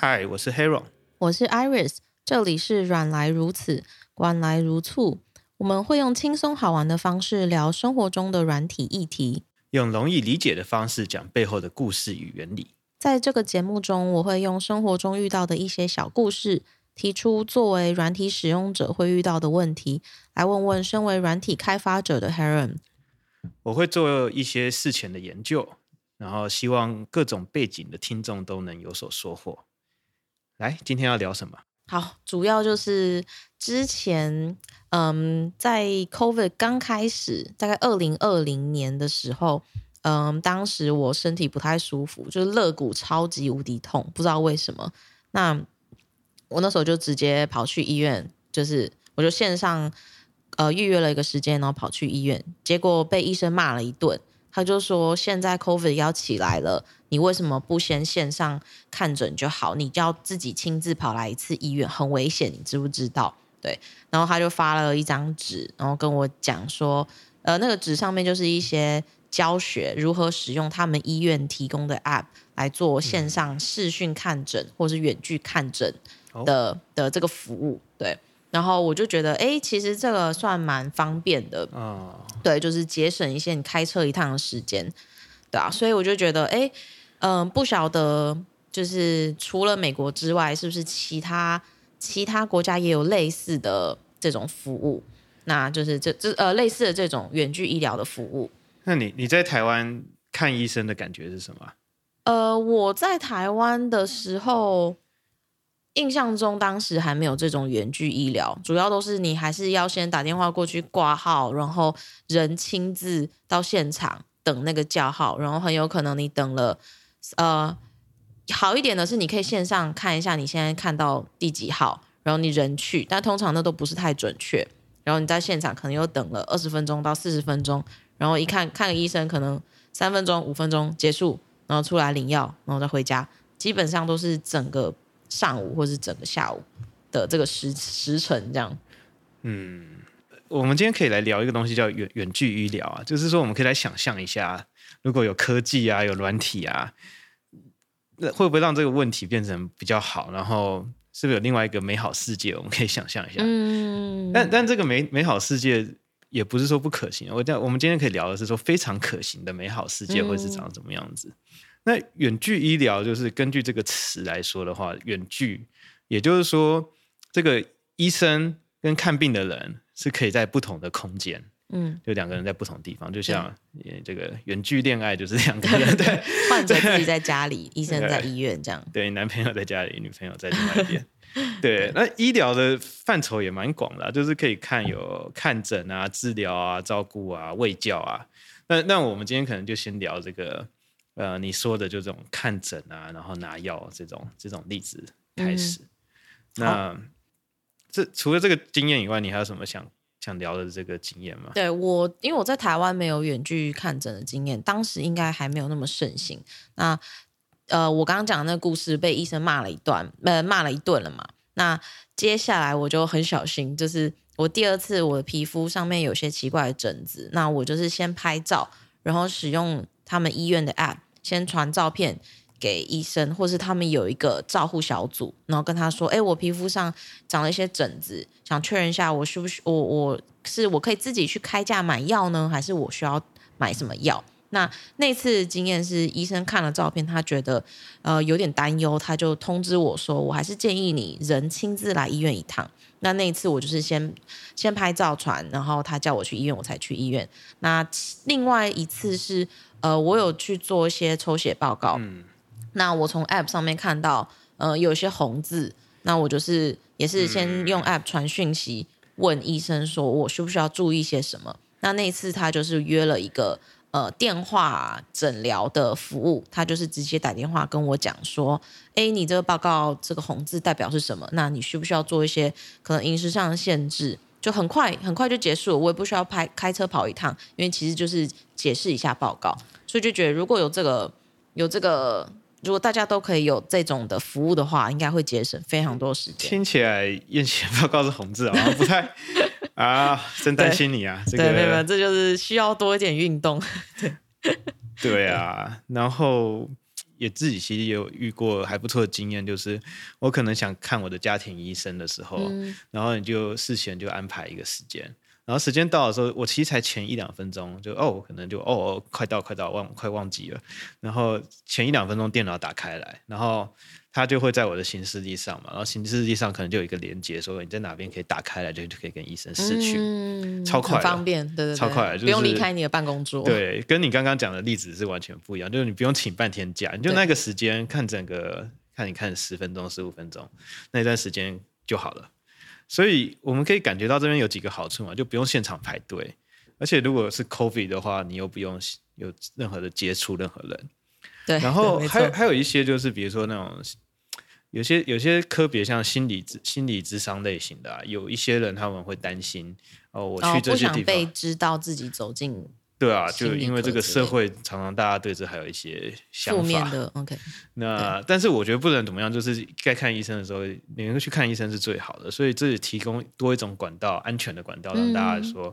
嗨，我是 Hero，我是 Iris，这里是软来如此，观来如醋。我们会用轻松好玩的方式聊生活中的软体议题，用容易理解的方式讲背后的故事与原理。在这个节目中，我会用生活中遇到的一些小故事，提出作为软体使用者会遇到的问题，来问问身为软体开发者的 Heron。我会做一些事前的研究，然后希望各种背景的听众都能有所收获。来，今天要聊什么？好，主要就是之前，嗯，在 COVID 刚开始，大概二零二零年的时候，嗯，当时我身体不太舒服，就是肋骨超级无敌痛，不知道为什么。那我那时候就直接跑去医院，就是我就线上呃预约了一个时间，然后跑去医院，结果被医生骂了一顿。他就说：“现在 COVID 要起来了，你为什么不先线上看诊就好？你就要自己亲自跑来一次医院，很危险，你知不知道？”对，然后他就发了一张纸，然后跟我讲说：“呃，那个纸上面就是一些教学，如何使用他们医院提供的 App 来做线上视讯看诊或是远距看诊的、哦、的这个服务。”对。然后我就觉得，哎，其实这个算蛮方便的，嗯，对，就是节省一些你开车一趟的时间，对啊，所以我就觉得，哎，嗯，不晓得，就是除了美国之外，是不是其他其他国家也有类似的这种服务？那就是这这呃类似的这种远距医疗的服务。那你你在台湾看医生的感觉是什么？呃，我在台湾的时候。印象中，当时还没有这种远距医疗，主要都是你还是要先打电话过去挂号，然后人亲自到现场等那个叫号，然后很有可能你等了，呃，好一点的是你可以线上看一下你现在看到第几号，然后你人去，但通常那都不是太准确，然后你在现场可能又等了二十分钟到四十分钟，然后一看看个医生可能三分钟五分钟结束，然后出来领药，然后再回家，基本上都是整个。上午或是整个下午的这个时时辰这样，嗯，我们今天可以来聊一个东西叫远远距医疗啊，就是说我们可以来想象一下，如果有科技啊，有软体啊，那会不会让这个问题变成比较好？然后是不是有另外一个美好世界？我们可以想象一下。嗯，但但这个美美好世界也不是说不可行。我讲，我们今天可以聊的是说非常可行的美好世界会是长什么样子？嗯那远距医疗就是根据这个词来说的话，远距，也就是说，这个医生跟看病的人是可以在不同的空间，嗯，就两个人在不同地方，就像这个远距恋爱就是两个人对，患者自己在家里，医生在医院这样，对，男朋友在家里，女朋友在另外一边，对，那医疗的范畴也蛮广的啊，就是可以看有看诊啊、治疗啊、照顾啊、卫教啊，那那我们今天可能就先聊这个。呃，你说的就这种看诊啊，然后拿药这种这种例子开始。嗯、那这除了这个经验以外，你还有什么想想聊的这个经验吗？对我，因为我在台湾没有远距看诊的经验，当时应该还没有那么盛行。那呃，我刚刚讲的那个故事被医生骂了一段，呃，骂了一顿了嘛。那接下来我就很小心，就是我第二次我的皮肤上面有些奇怪的疹子，那我就是先拍照，然后使用他们医院的 App。先传照片给医生，或是他们有一个照护小组，然后跟他说：“哎，我皮肤上长了一些疹子，想确认一下，我需不需我我是我可以自己去开价买药呢，还是我需要买什么药？”那那次经验是医生看了照片，他觉得呃有点担忧，他就通知我说：“我还是建议你人亲自来医院一趟。”那那一次我就是先先拍照传，然后他叫我去医院，我才去医院。那另外一次是。呃，我有去做一些抽血报告，嗯、那我从 App 上面看到，呃，有一些红字，那我就是也是先用 App 传讯息问医生说，我需不需要注意些什么？那那次他就是约了一个呃电话诊疗的服务，他就是直接打电话跟我讲说，哎，你这个报告这个红字代表是什么？那你需不需要做一些可能饮食上的限制？就很快很快就结束了，我也不需要拍开车跑一趟，因为其实就是解释一下报告，所以就觉得如果有这个有这个，如果大家都可以有这种的服务的话，应该会节省非常多时间。听起来验血报告是红字好像不太 啊，真担心你啊，对这个对没有，这就是需要多一点运动。对，对啊，然后也自己其实也有遇过还不错的经验，就是我可能想看我的家庭医生的时候，嗯、然后你就事前就安排一个时间。然后时间到的时候，我其实才前一两分钟就哦，可能就哦哦，快到快到，忘快忘记了。然后前一两分钟电脑打开来，然后它就会在我的行事历上嘛，然后行事历上可能就有一个连接，说你在哪边可以打开来，就就可以跟医生视讯，嗯、超快，方便，对对对，超快，就是，不用离开你的办公桌。对，跟你刚刚讲的例子是完全不一样，就是你不用请半天假，你就那个时间看整个看你看十分钟十五分钟那一段时间就好了。所以我们可以感觉到这边有几个好处嘛，就不用现场排队，而且如果是 COVID 的话，你又不用有任何的接触任何人。对，然后还有还有一些就是比如说那种有些有些科别像心理心理智商类型的啊，有一些人他们会担心哦，我去这些地方，被知道自己走进。对啊，就因为这个社会常常大家对这还有一些想法。负面的，OK。那但是我觉得不能怎么样，就是该看医生的时候，你能够去看医生是最好的。所以这里提供多一种管道，安全的管道，让大家说，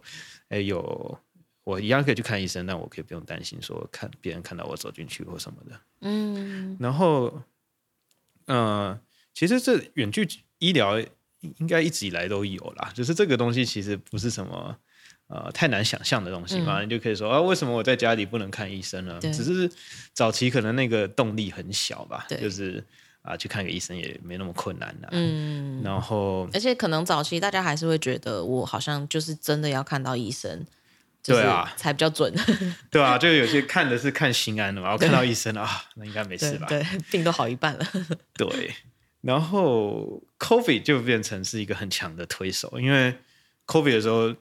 哎、嗯，有我一样可以去看医生，但我可以不用担心说看别人看到我走进去或什么的。嗯。然后，嗯、呃，其实这远距医疗应该一直以来都有啦，就是这个东西其实不是什么。呃，太难想象的东西嘛，嗯、你就可以说啊，为什么我在家里不能看医生呢？只是早期可能那个动力很小吧，就是啊，去看个医生也没那么困难的、啊。嗯，然后而且可能早期大家还是会觉得，我好像就是真的要看到医生，对啊，才比较准。对啊，就有些看的是看心安的嘛，我看到医生了 啊，那应该没事吧？对，对，病都好一半了。对，然后 COVID 就变成是一个很强的推手，因为 COVID 的时候。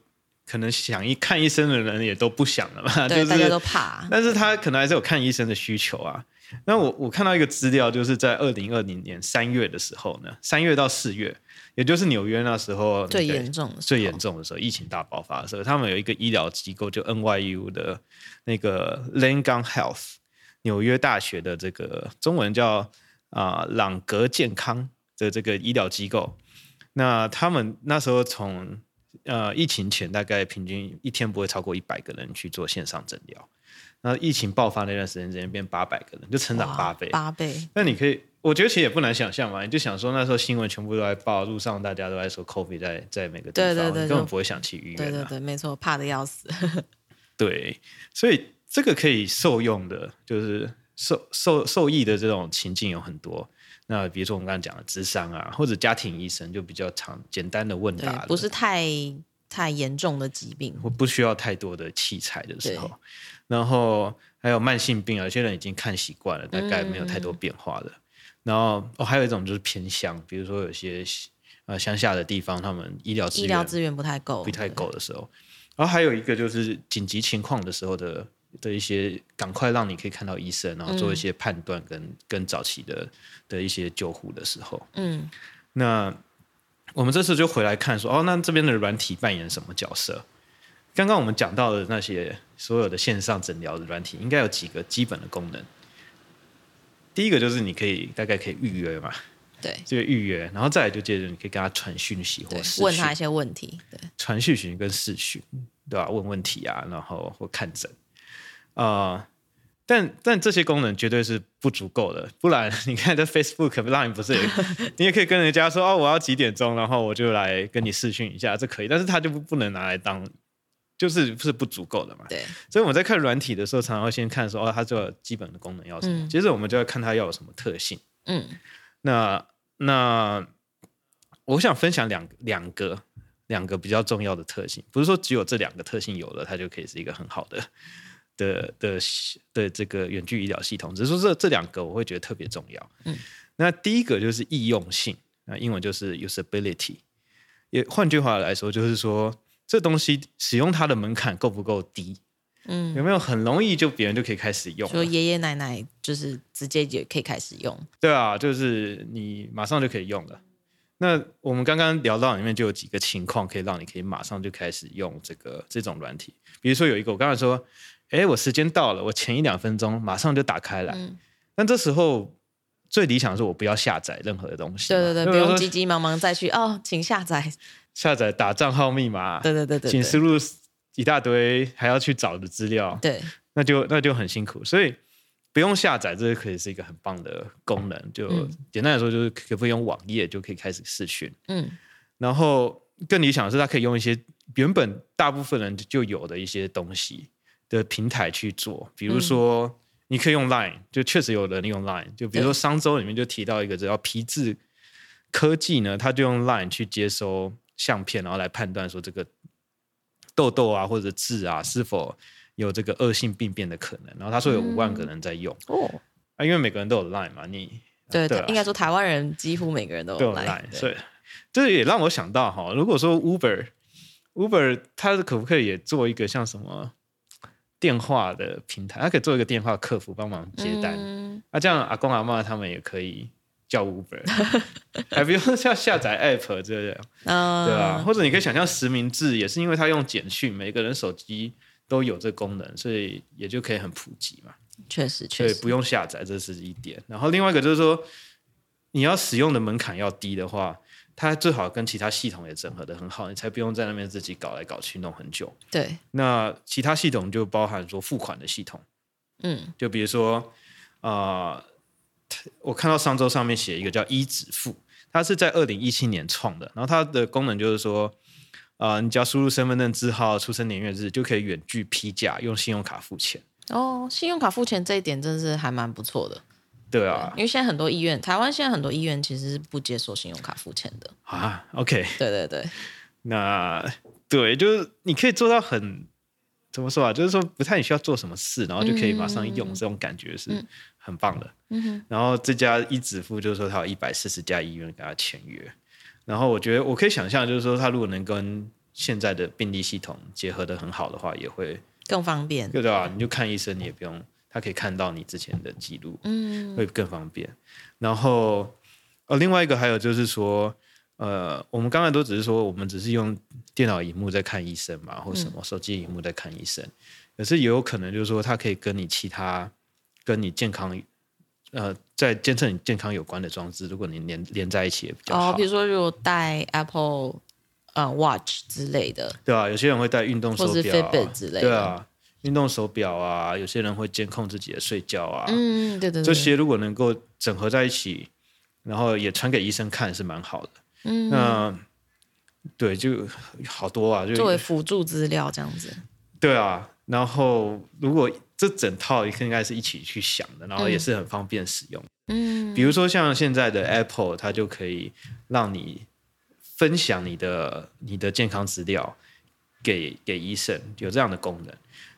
可能想一看医生的人也都不想了嘛，对，就是大家都怕。但是他可能还是有看医生的需求啊。那我我看到一个资料，就是在二零二零年三月的时候呢，三月到四月，也就是纽约那时候最严重、最严重的时候，疫情大爆发的时候，他们有一个医疗机构，就 NYU 的那个 Langone Health，纽约大学的这个中文叫啊、呃、朗格健康的这个医疗机构。那他们那时候从呃，疫情前大概平均一天不会超过一百个人去做线上诊疗，那疫情爆发那段时间，直接变八百个人，就成长八倍。八倍。那你可以，我觉得其实也不难想象嘛，你就想说那时候新闻全部都在报，路上大家都在说 COVID 在在每个地方，对对对，根本不会想去医院。对对对，没错，怕的要死。对，所以这个可以受用的，就是受受受益的这种情境有很多。那比如说我们刚刚讲的智商啊，或者家庭医生就比较常简单的问答，不是太太严重的疾病，或不需要太多的器材的时候。然后还有慢性病啊，有些人已经看习惯了，大概没有太多变化的。嗯、然后哦，还有一种就是偏乡，比如说有些呃乡下的地方，他们医疗资源医疗资源不太够，不太够的时候。然后还有一个就是紧急情况的时候的。的一些赶快让你可以看到医生，然后做一些判断跟、嗯、跟早期的的一些救护的时候，嗯，那我们这次就回来看说，哦，那这边的软体扮演什么角色？刚刚我们讲到的那些所有的线上诊疗的软体，应该有几个基本的功能。第一个就是你可以大概可以预约嘛，对，这个预约，然后再来就接着你可以跟他传讯息或视，问他一些问题，对，传讯息跟视讯，对吧？问问题啊，然后或看诊。啊、呃，但但这些功能绝对是不足够的，不然 你看这 Facebook Line 不是，你也可以跟人家说哦，我要几点钟，然后我就来跟你视讯一下，这可以，但是它就不不能拿来当，就是是不足够的嘛。对，所以我们在看软体的时候，常常会先看说哦，它这个基本的功能要什么，嗯、接着我们就要看它要有什么特性。嗯，那那我想分享两两个两个比较重要的特性，不是说只有这两个特性有了，它就可以是一个很好的。的的的这个远距医疗系统，只是说这这两个我会觉得特别重要。嗯，那第一个就是易用性，那英文就是 usability。也换句话来说，就是说这东西使用它的门槛够不够低？嗯，有没有很容易就别人就可以开始用？说爷爷奶奶就是直接也可以开始用。对啊，就是你马上就可以用了。那我们刚刚聊到里面就有几个情况可以让你可以马上就开始用这个这种软体，比如说有一个我刚才说。哎，我时间到了，我前一两分钟马上就打开来。嗯，但这时候最理想的是我不要下载任何的东西。对对对，不用急急忙忙再去哦，请下载。下载打账号密码。对对对对。请输入一大堆还要去找的资料。对。那就那就很辛苦，所以不用下载，这个可以是一个很棒的功能。就简单来说，就是可不可以用网页就可以开始试训。嗯，然后更理想的是，它可以用一些原本大部分人就有的一些东西的平台去做，比如说你可以用 Line，就确实有人用 Line。就比如说商周里面就提到一个叫皮质科技呢，他就用 Line 去接收相片，然后来判断说这个痘痘啊或者痣啊是否有这个恶性病变的可能。然后他说有五万个人在用、嗯、哦，啊，因为每个人都有 Line 嘛，你对对，应该说台湾人几乎每个人都有 Line，所以这也让我想到哈，如果说 Uber Uber 它可不可以也做一个像什么电话的平台？它可以做一个电话客服帮忙接单，啊、这样阿公阿妈他们也可以。叫 Uber，还不用下下载 App 这样，嗯、对吧？或者你可以想象实名制也是因为它用简讯，每个人手机都有这功能，所以也就可以很普及嘛。确实，确实，不用下载，这是一点。然后另外一个就是说，你要使用的门槛要低的话，它最好跟其他系统也整合的很好，你才不用在那边自己搞来搞去弄很久。对，那其他系统就包含说付款的系统，嗯，就比如说啊。呃我看到上周上面写一个叫一指付，它是在二零一七年创的，然后它的功能就是说，啊、呃，你只要输入身份证字号、出生年月日，就可以远距批价，用信用卡付钱。哦，信用卡付钱这一点真是还蛮不错的。对啊，因为现在很多医院，台湾现在很多医院其实是不接受信用卡付钱的啊。OK，对对对，那对，就是你可以做到很。怎么说啊？就是说不太需要做什么事，然后就可以马上用，这种感觉是很棒的。嗯嗯、然后这家一指付就是说他有一百四十家医院跟他签约，然后我觉得我可以想象，就是说他如果能跟现在的病历系统结合的很好的话，也会更方便，对啊？你就看医生，你也不用他可以看到你之前的记录，嗯，会更方便。然后呃，另外一个还有就是说。呃，我们刚才都只是说，我们只是用电脑荧幕在看医生嘛，或什么手机荧幕在看医生。嗯、可是也有可能就是说，它可以跟你其他跟你健康，呃，在监测你健康有关的装置，如果你连连在一起也比较好。哦，比如说如果带 Apple 呃 Watch 之类的，对啊，有些人会带运动手表，或是 Fitbit 之类的，对啊，运动手表啊，有些人会监控自己的睡觉啊，嗯，对对对，这些如果能够整合在一起，然后也传给医生看，是蛮好的。嗯，那对，就好多啊，就作为辅助资料这样子。对啊，然后如果这整套应该是一起去想的，然后也是很方便使用。嗯，比如说像现在的 Apple，它就可以让你分享你的你的健康资料给给医生，有这样的功能。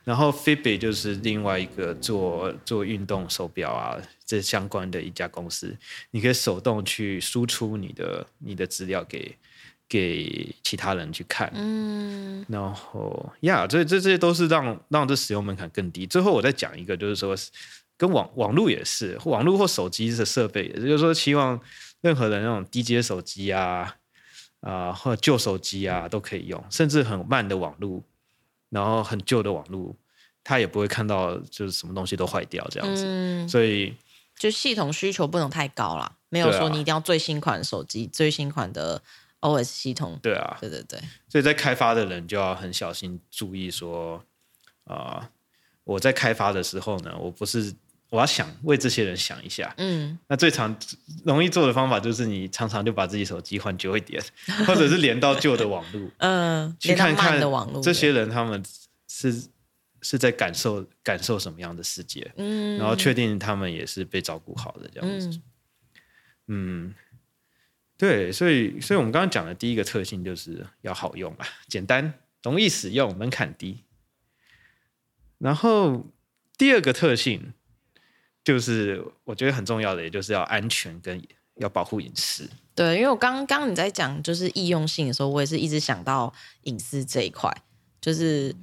然后 Fitbit 就是另外一个做做运动手表啊，这相关的一家公司，你可以手动去输出你的你的资料给给其他人去看，嗯，然后呀，这这这些都是让让这使用门槛更低。最后我再讲一个，就是说跟网网络也是，网络或手机的设备，也就是说希望任何的那种低阶手机啊啊、呃、或旧手机啊都可以用，甚至很慢的网络。然后很旧的网络，他也不会看到就是什么东西都坏掉这样子，嗯、所以就系统需求不能太高啦，没有说你一定要最新款手机、啊、最新款的 OS 系统。对啊，对对对，所以在开发的人就要很小心注意说啊、呃，我在开发的时候呢，我不是。我要想为这些人想一下，嗯，那最常容易做的方法就是你常常就把自己手机换旧一点，或者是连到旧的网络，嗯，去看看这些人他们是是在感受感受什么样的世界，嗯，然后确定他们也是被照顾好的这样子，嗯，嗯，对，所以所以我们刚刚讲的第一个特性就是要好用啊，简单容易使用，门槛低，然后第二个特性。就是我觉得很重要的，也就是要安全跟要保护隐私。对，因为我刚刚你在讲就是易用性的时候，我也是一直想到隐私这一块。就是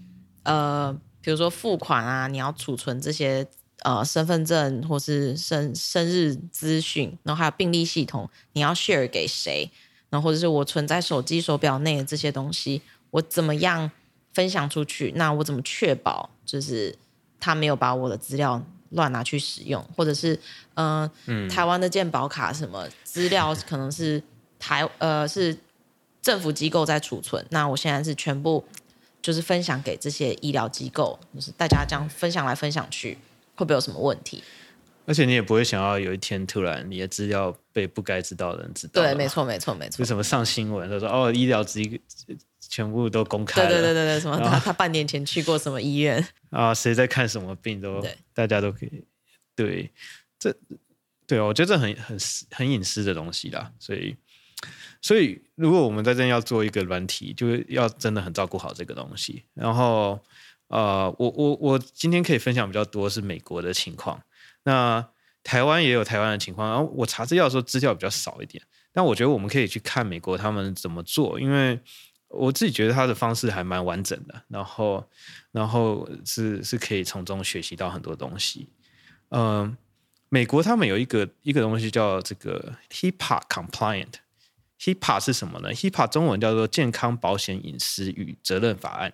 呃，比如说付款啊，你要储存这些呃身份证或是生生日资讯，然后还有病历系统，你要 share 给谁？然后或者是我存在手机手表内的这些东西，我怎么样分享出去？那我怎么确保就是他没有把我的资料？乱拿去使用，或者是、呃、嗯，台湾的健保卡什么资料可能是台呃是政府机构在储存，那我现在是全部就是分享给这些医疗机构，就是大家这样分享来分享去，会不会有什么问题？而且你也不会想要有一天突然你的资料被不该知道的人知道。对，没错，没错，没错。就什么上新闻，他说哦，医疗资料全部都公开了。对对对对对，什么他他半年前去过什么医院 啊？谁在看什么病都，对大家都可以。对，这对我觉得这很很很隐私的东西啦。所以，所以如果我们在这要做一个软体，就是要真的很照顾好这个东西。然后，呃，我我我今天可以分享比较多是美国的情况。那台湾也有台湾的情况，然后我查资料的时候资料比较少一点，但我觉得我们可以去看美国他们怎么做，因为我自己觉得他的方式还蛮完整的，然后然后是是可以从中学习到很多东西。嗯、美国他们有一个一个东西叫这个 HIPAA compliant，HIPAA 是什么呢？HIPAA 中文叫做健康保险隐私与责任法案。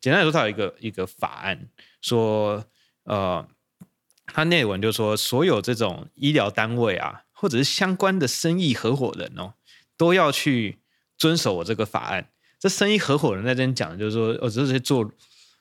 简单来说，它有一个一个法案说，呃。它内文就说，所有这种医疗单位啊，或者是相关的生意合伙人哦，都要去遵守我这个法案。这生意合伙人在这边讲的就是说，哦，这些做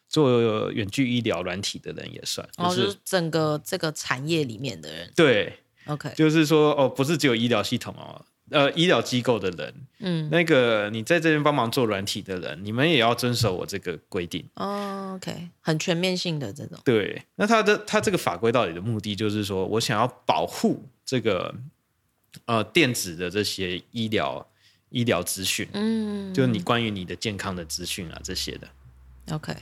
做远距医疗软体的人也算，就是、哦，就是整个这个产业里面的人。对，OK，就是说，哦，不是只有医疗系统哦。呃，医疗机构的人，嗯，那个你在这边帮忙做软体的人，你们也要遵守我这个规定。哦，OK，很全面性的这种。对，那他的他这个法规到底的目的就是说，我想要保护这个呃电子的这些医疗医疗资讯，嗯，就是你关于你的健康的资讯啊这些的。OK，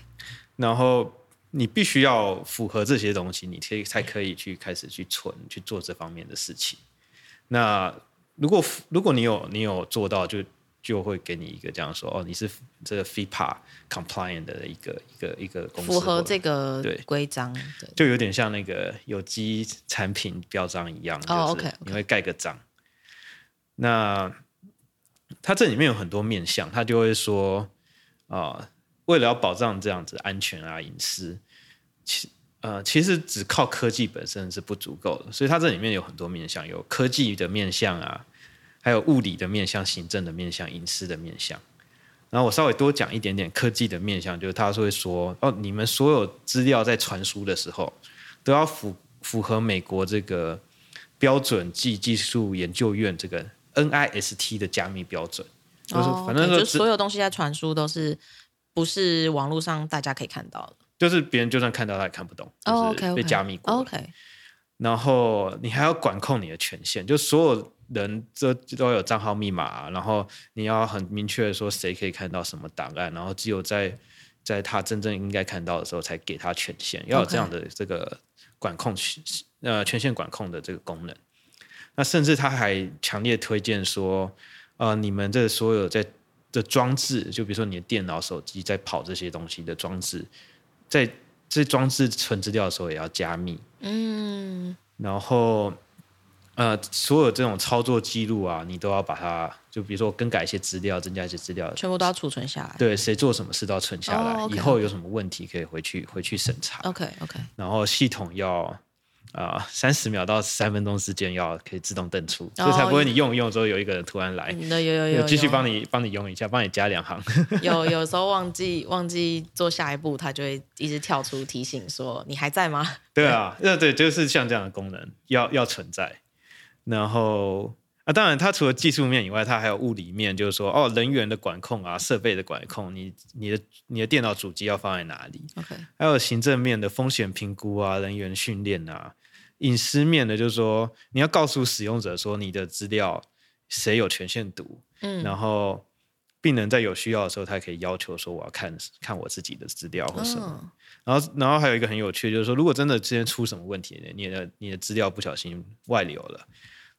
然后你必须要符合这些东西，你可以才可以去开始去存去做这方面的事情。那如果如果你有你有做到，就就会给你一个这样说哦，你是这个 FIPA compliant 的一个一个一个公司，符合这个对。规章，对，就有点像那个有机产品标章一样，哦、就是你会盖个章。那它这里面有很多面向，它就会说啊、呃，为了要保障这样子安全啊隐私，其呃其实只靠科技本身是不足够的，所以它这里面有很多面向，有科技的面向啊。还有物理的面向、行政的面向、隐私的面向，然后我稍微多讲一点点科技的面向，就是他会说哦，你们所有资料在传输的时候都要符符合美国这个标准暨技术研究院这个 NIST 的加密标准，就是反正就所有东西在传输都是不是网络上大家可以看到的，就是别人就算看到他也看不懂，就是被加密过。OK，然后你还要管控你的权限，就所有。人这都有账号密码啊，然后你要很明确的说谁可以看到什么档案，然后只有在在他真正应该看到的时候才给他权限，要有这样的这个管控权呃权限管控的这个功能。那甚至他还强烈推荐说，呃，你们这所有在的装置，就比如说你的电脑、手机在跑这些东西的装置，在这装置存资料的时候也要加密。嗯，然后。呃，所有这种操作记录啊，你都要把它，就比如说更改一些资料，增加一些资料，全部都要储存下来。对，谁做什么事都要存下来，oh, okay, 以后有什么问题可以回去回去审查。OK OK。然后系统要啊，三十秒到三分钟之间要可以自动登出，所以才不会你用一用之后有一个人突然来，有有有有，继续帮你帮你用一下，帮你加两行。有有时候忘记忘记做下一步，它就会一直跳出提醒说你还在吗？对啊，那对，就是像这样的功能要要存在。然后啊，当然，它除了技术面以外，它还有物理面，就是说，哦，人员的管控啊，设备的管控，你你的你的电脑主机要放在哪里？OK，还有行政面的风险评估啊，人员训练啊，隐私面的，就是说，你要告诉使用者说，你的资料谁有权限读，嗯，然后病人在有需要的时候，他可以要求说，我要看看我自己的资料或什么。Oh. 然后，然后还有一个很有趣，就是说，如果真的之间出什么问题，你的你的资料不小心外流了。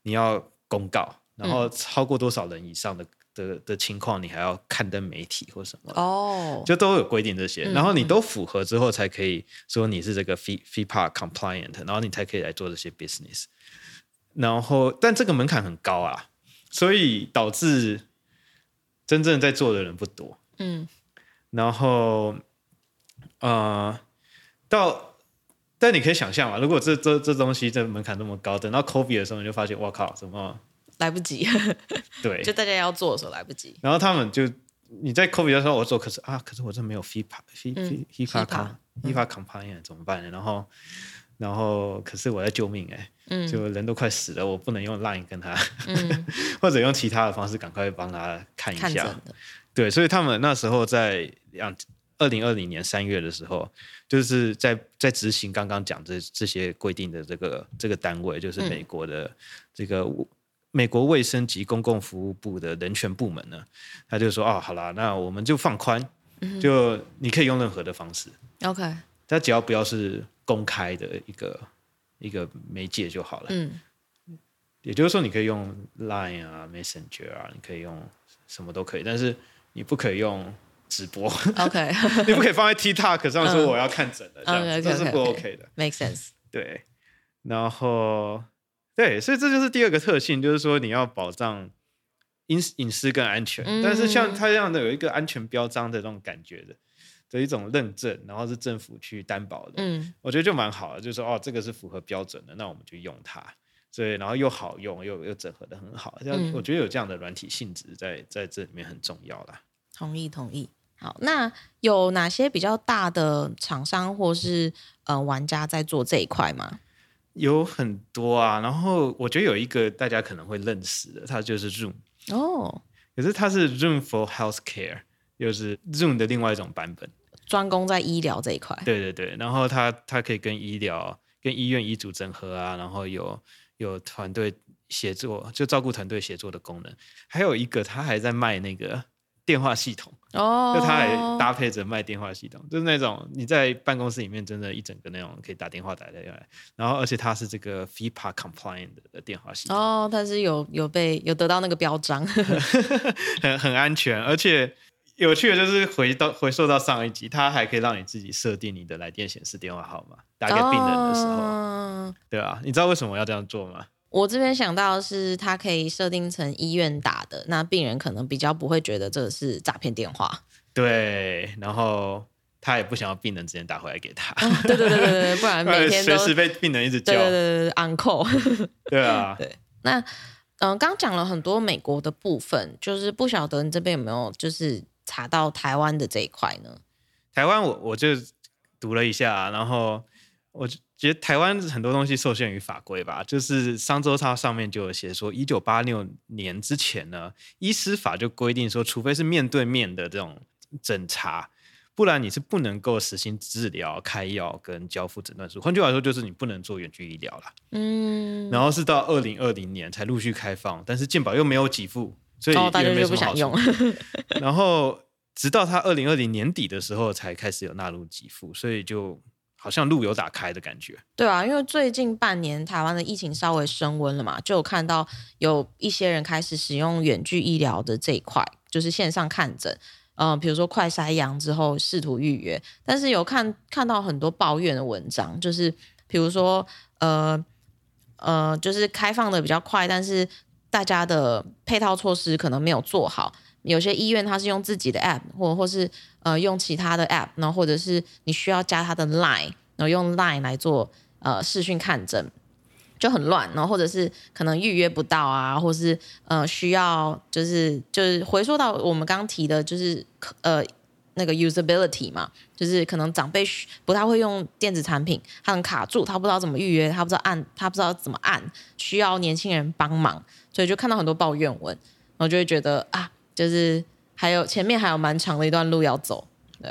你要公告，然后超过多少人以上的、嗯、的的情况，你还要刊登媒体或什么哦，就都有规定这些，嗯、然后你都符合之后，才可以说你是这个 fee fee par compliant，然后你才可以来做这些 business。然后，但这个门槛很高啊，所以导致真正在做的人不多。嗯，然后，呃，到。但你可以想象嘛，如果这这这东西这门槛那么高，等到 COVID 的时候，你就发现，我靠，什么来不及？对，就大家要做的时候来不及。然后他们就你在 COVID 的时候，我做，可是啊，可是我这没有 FIPA FIPA FIPA compliant 怎么办呢？然后然后可是我在救命哎、欸，嗯，就人都快死了，我不能用 Line 跟他，嗯、或者用其他的方式赶快帮他看一下。对，所以他们那时候在两二零二零年三月的时候，就是在在执行刚刚讲这这些规定的这个这个单位，就是美国的这个、嗯、美国卫生及公共服务部的人权部门呢，他就说哦，好啦，那我们就放宽，就你可以用任何的方式，OK，他只要不要是公开的一个一个媒介就好了，嗯，也就是说你可以用 Line 啊、Messenger 啊，你可以用什么都可以，但是。你不可以用直播，OK？你不可以放在 TikTok 上说我要看诊的，这样这是不 OK 的，Make sense？对，然后对，所以这就是第二个特性，就是说你要保障隐隐私跟安全，但是像它这样的有一个安全标章的这种感觉的的一种认证，然后是政府去担保的，嗯，我觉得就蛮好的，就是说哦，这个是符合标准的，那我们就用它。所以，然后又好用，又又整合的很好，这样我觉得有这样的软体性质在在这里面很重要啦。同意，同意。好，那有哪些比较大的厂商或是呃玩家在做这一块吗？有很多啊，然后我觉得有一个大家可能会认识的，它就是 Zoom 哦，可是它是 Zoom for Healthcare，又是 Zoom 的另外一种版本，专攻在医疗这一块。对对对，然后它它可以跟医疗、跟医院医嘱整合啊，然后有。有团队协作，就照顾团队协作的功能，还有一个他还在卖那个电话系统哦，就它还搭配着卖电话系统，就是那种你在办公室里面真的，一整个那种可以打电话打进来，然后而且它是这个 FIPA compliant 的电话系统哦，它是有有被有得到那个标章，很很安全，而且有趣的就是回到回溯到上一集，它还可以让你自己设定你的来电显示电话号码，打给病人的时候。哦对啊，你知道为什么要这样做吗？我这边想到的是，它可以设定成医院打的，那病人可能比较不会觉得这是诈骗电话。对，然后他也不想要病人直接打回来给他。哦、对对对对，不然 每天都随时被病人一直叫。对对对对，uncle。对啊，对。那嗯，刚讲了很多美国的部分，就是不晓得你这边有没有就是查到台湾的这一块呢？台湾我我就读了一下，然后我觉得台湾很多东西受限于法规吧，就是商周它上面就有写说，一九八六年之前呢，医师法就规定说，除非是面对面的这种诊查，不然你是不能够实行治疗、开药跟交付诊断书。换句话说，就是你不能做远距医疗了。嗯。然后是到二零二零年才陆续开放，但是健保又没有给付，所以大家就不想用。然后直到他二零二零年底的时候才开始有纳入给付，所以就。好像路有打开的感觉。对啊，因为最近半年台湾的疫情稍微升温了嘛，就有看到有一些人开始使用远距医疗的这一块，就是线上看诊，嗯、比如说快筛阳之后试图预约，但是有看看到很多抱怨的文章，就是比如说呃呃，就是开放的比较快，但是大家的配套措施可能没有做好。有些医院它是用自己的 app，或或是呃用其他的 app，然后或者是你需要加他的 line，然后用 line 来做呃视讯看诊，就很乱。然后或者是可能预约不到啊，或是呃需要就是就是回溯到我们刚刚提的，就是呃那个 usability 嘛，就是可能长辈不太会用电子产品，他很卡住，他不知道怎么预约，他不知道按，他不知道怎么按，需要年轻人帮忙，所以就看到很多抱怨文，然后就会觉得啊。就是还有前面还有蛮长的一段路要走，对。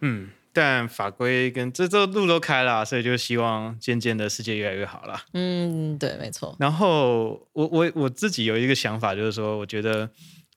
嗯，但法规跟这这路都开了，所以就希望渐渐的世界越来越好了。嗯，对，没错。然后我我我自己有一个想法，就是说，我觉得，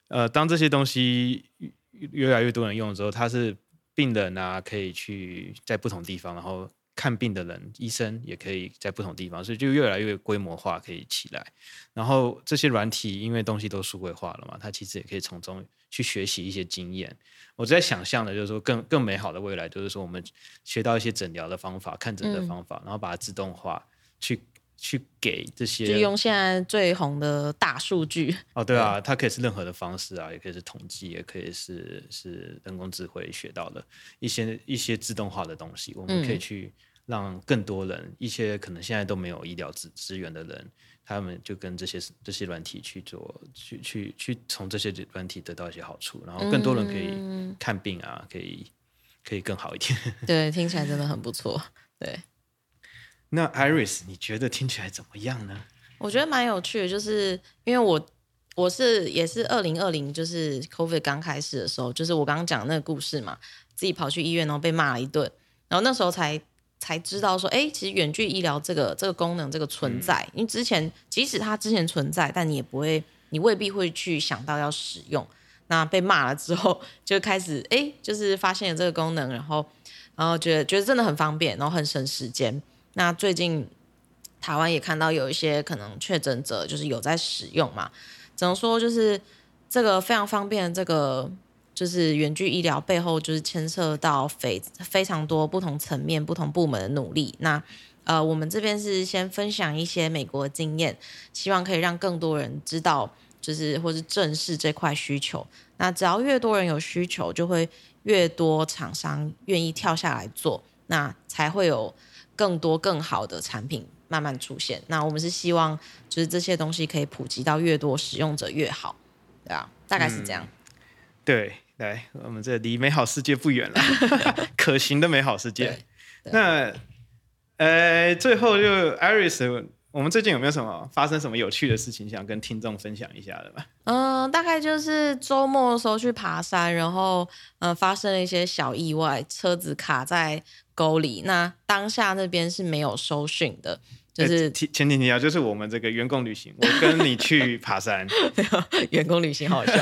呃，当这些东西越来越多人用的时候，它是病人啊，可以去在不同地方，然后。看病的人，医生也可以在不同地方，所以就越来越规模化，可以起来。然后这些软体，因为东西都数位化了嘛，它其实也可以从中去学习一些经验。我在想象的就是说更，更更美好的未来，就是说我们学到一些诊疗的方法、看诊的方法，嗯、然后把它自动化去。去给这些，就用现在最红的大数据哦，对啊，它可以是任何的方式啊，也可以是统计，也可以是是人工智慧学到的一些一些自动化的东西，我们可以去让更多人，嗯、一些可能现在都没有医疗资资源的人，他们就跟这些这些软体去做，去去去从这些软体得到一些好处，然后更多人可以看病啊，可以可以更好一点。对，听起来真的很不错，对。那 Iris，你觉得听起来怎么样呢？我觉得蛮有趣的，就是因为我我是也是二零二零，就是 COVID 刚开始的时候，就是我刚刚讲的那个故事嘛，自己跑去医院，然后被骂了一顿，然后那时候才才知道说，哎，其实远距医疗这个这个功能这个存在，嗯、因为之前即使它之前存在，但你也不会，你未必会去想到要使用。那被骂了之后，就开始哎，就是发现了这个功能，然后然后觉得觉得真的很方便，然后很省时间。那最近台湾也看到有一些可能确诊者就是有在使用嘛，只能说就是这个非常方便，这个就是远距医疗背后就是牵涉到非非常多不同层面、不同部门的努力。那呃，我们这边是先分享一些美国经验，希望可以让更多人知道，就是或是正视这块需求。那只要越多人有需求，就会越多厂商愿意跳下来做，那才会有。更多更好的产品慢慢出现，那我们是希望就是这些东西可以普及到越多使用者越好，对啊，大概是这样。嗯、对，来，我们这离美好世界不远了，可行的美好世界。那，呃，最后就 Iris。我们最近有没有什么发生什么有趣的事情想跟听众分享一下的吧？嗯，大概就是周末的时候去爬山，然后嗯、呃、发生了一些小意外，车子卡在沟里。那当下那边是没有收讯的，就是前提提要就是我们这个员工旅行，我跟你去爬山，员工旅行好笑，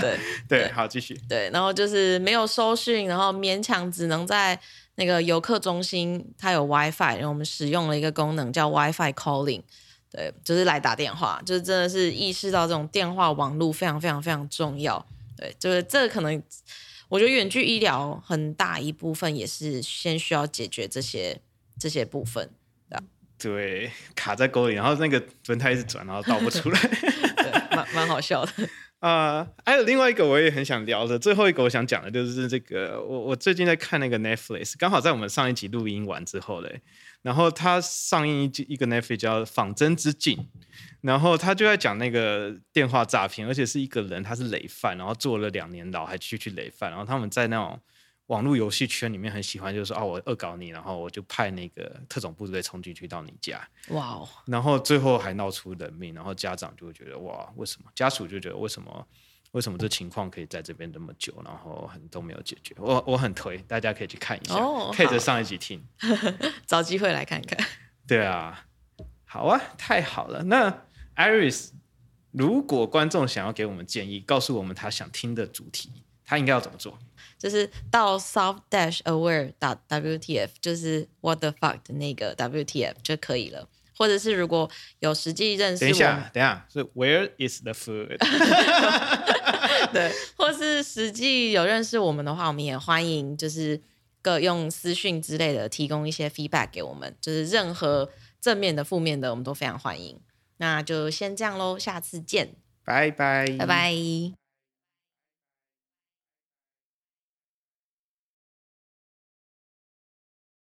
对 对，对，好继续，对，然后就是没有收讯，然后勉强只能在。那个游客中心它有 WiFi，然后我们使用了一个功能叫 WiFi Calling，对，就是来打电话，就是真的是意识到这种电话网络非常非常非常重要，对，就是这个可能我觉得远距医疗很大一部分也是先需要解决这些这些部分，对，对，卡在沟里，然后那个轮胎一直转，然后倒不出来，对，蛮蛮好笑的。啊，还有另外一个我也很想聊的，最后一个我想讲的就是这个，我我最近在看那个 Netflix，刚好在我们上一集录音完之后嘞，然后它上映一一个 Netflix 叫《仿真之境》，然后他就在讲那个电话诈骗，而且是一个人他是累犯，然后坐了两年牢还继续累犯，然后他们在那种。网络游戏圈里面很喜欢，就是说啊，我恶搞你，然后我就派那个特种部队冲进去到你家，哇哦，然后最后还闹出人命，然后家长就会觉得哇，为什么？家属就觉得为什么？为什么这情况可以在这边这么久，然后很都没有解决？我我很推，大家可以去看一下，配着上一集听，找机会来看看。对啊，好啊，太好了。那 Iris，如果观众想要给我们建议，告诉我们他想听的主题，他应该要怎么做？就是到 South Dash Aware 打 WTF，就是 What the fuck 的那个 WTF 就可以了。或者是如果有实际认识，等一下，等一下，是 Where is the food？对，或是实际有认识我们的话，我们也欢迎，就是各用私讯之类的提供一些 feedback 给我们，就是任何正面的、负面的，我们都非常欢迎。那就先这样喽，下次见，拜拜，拜拜。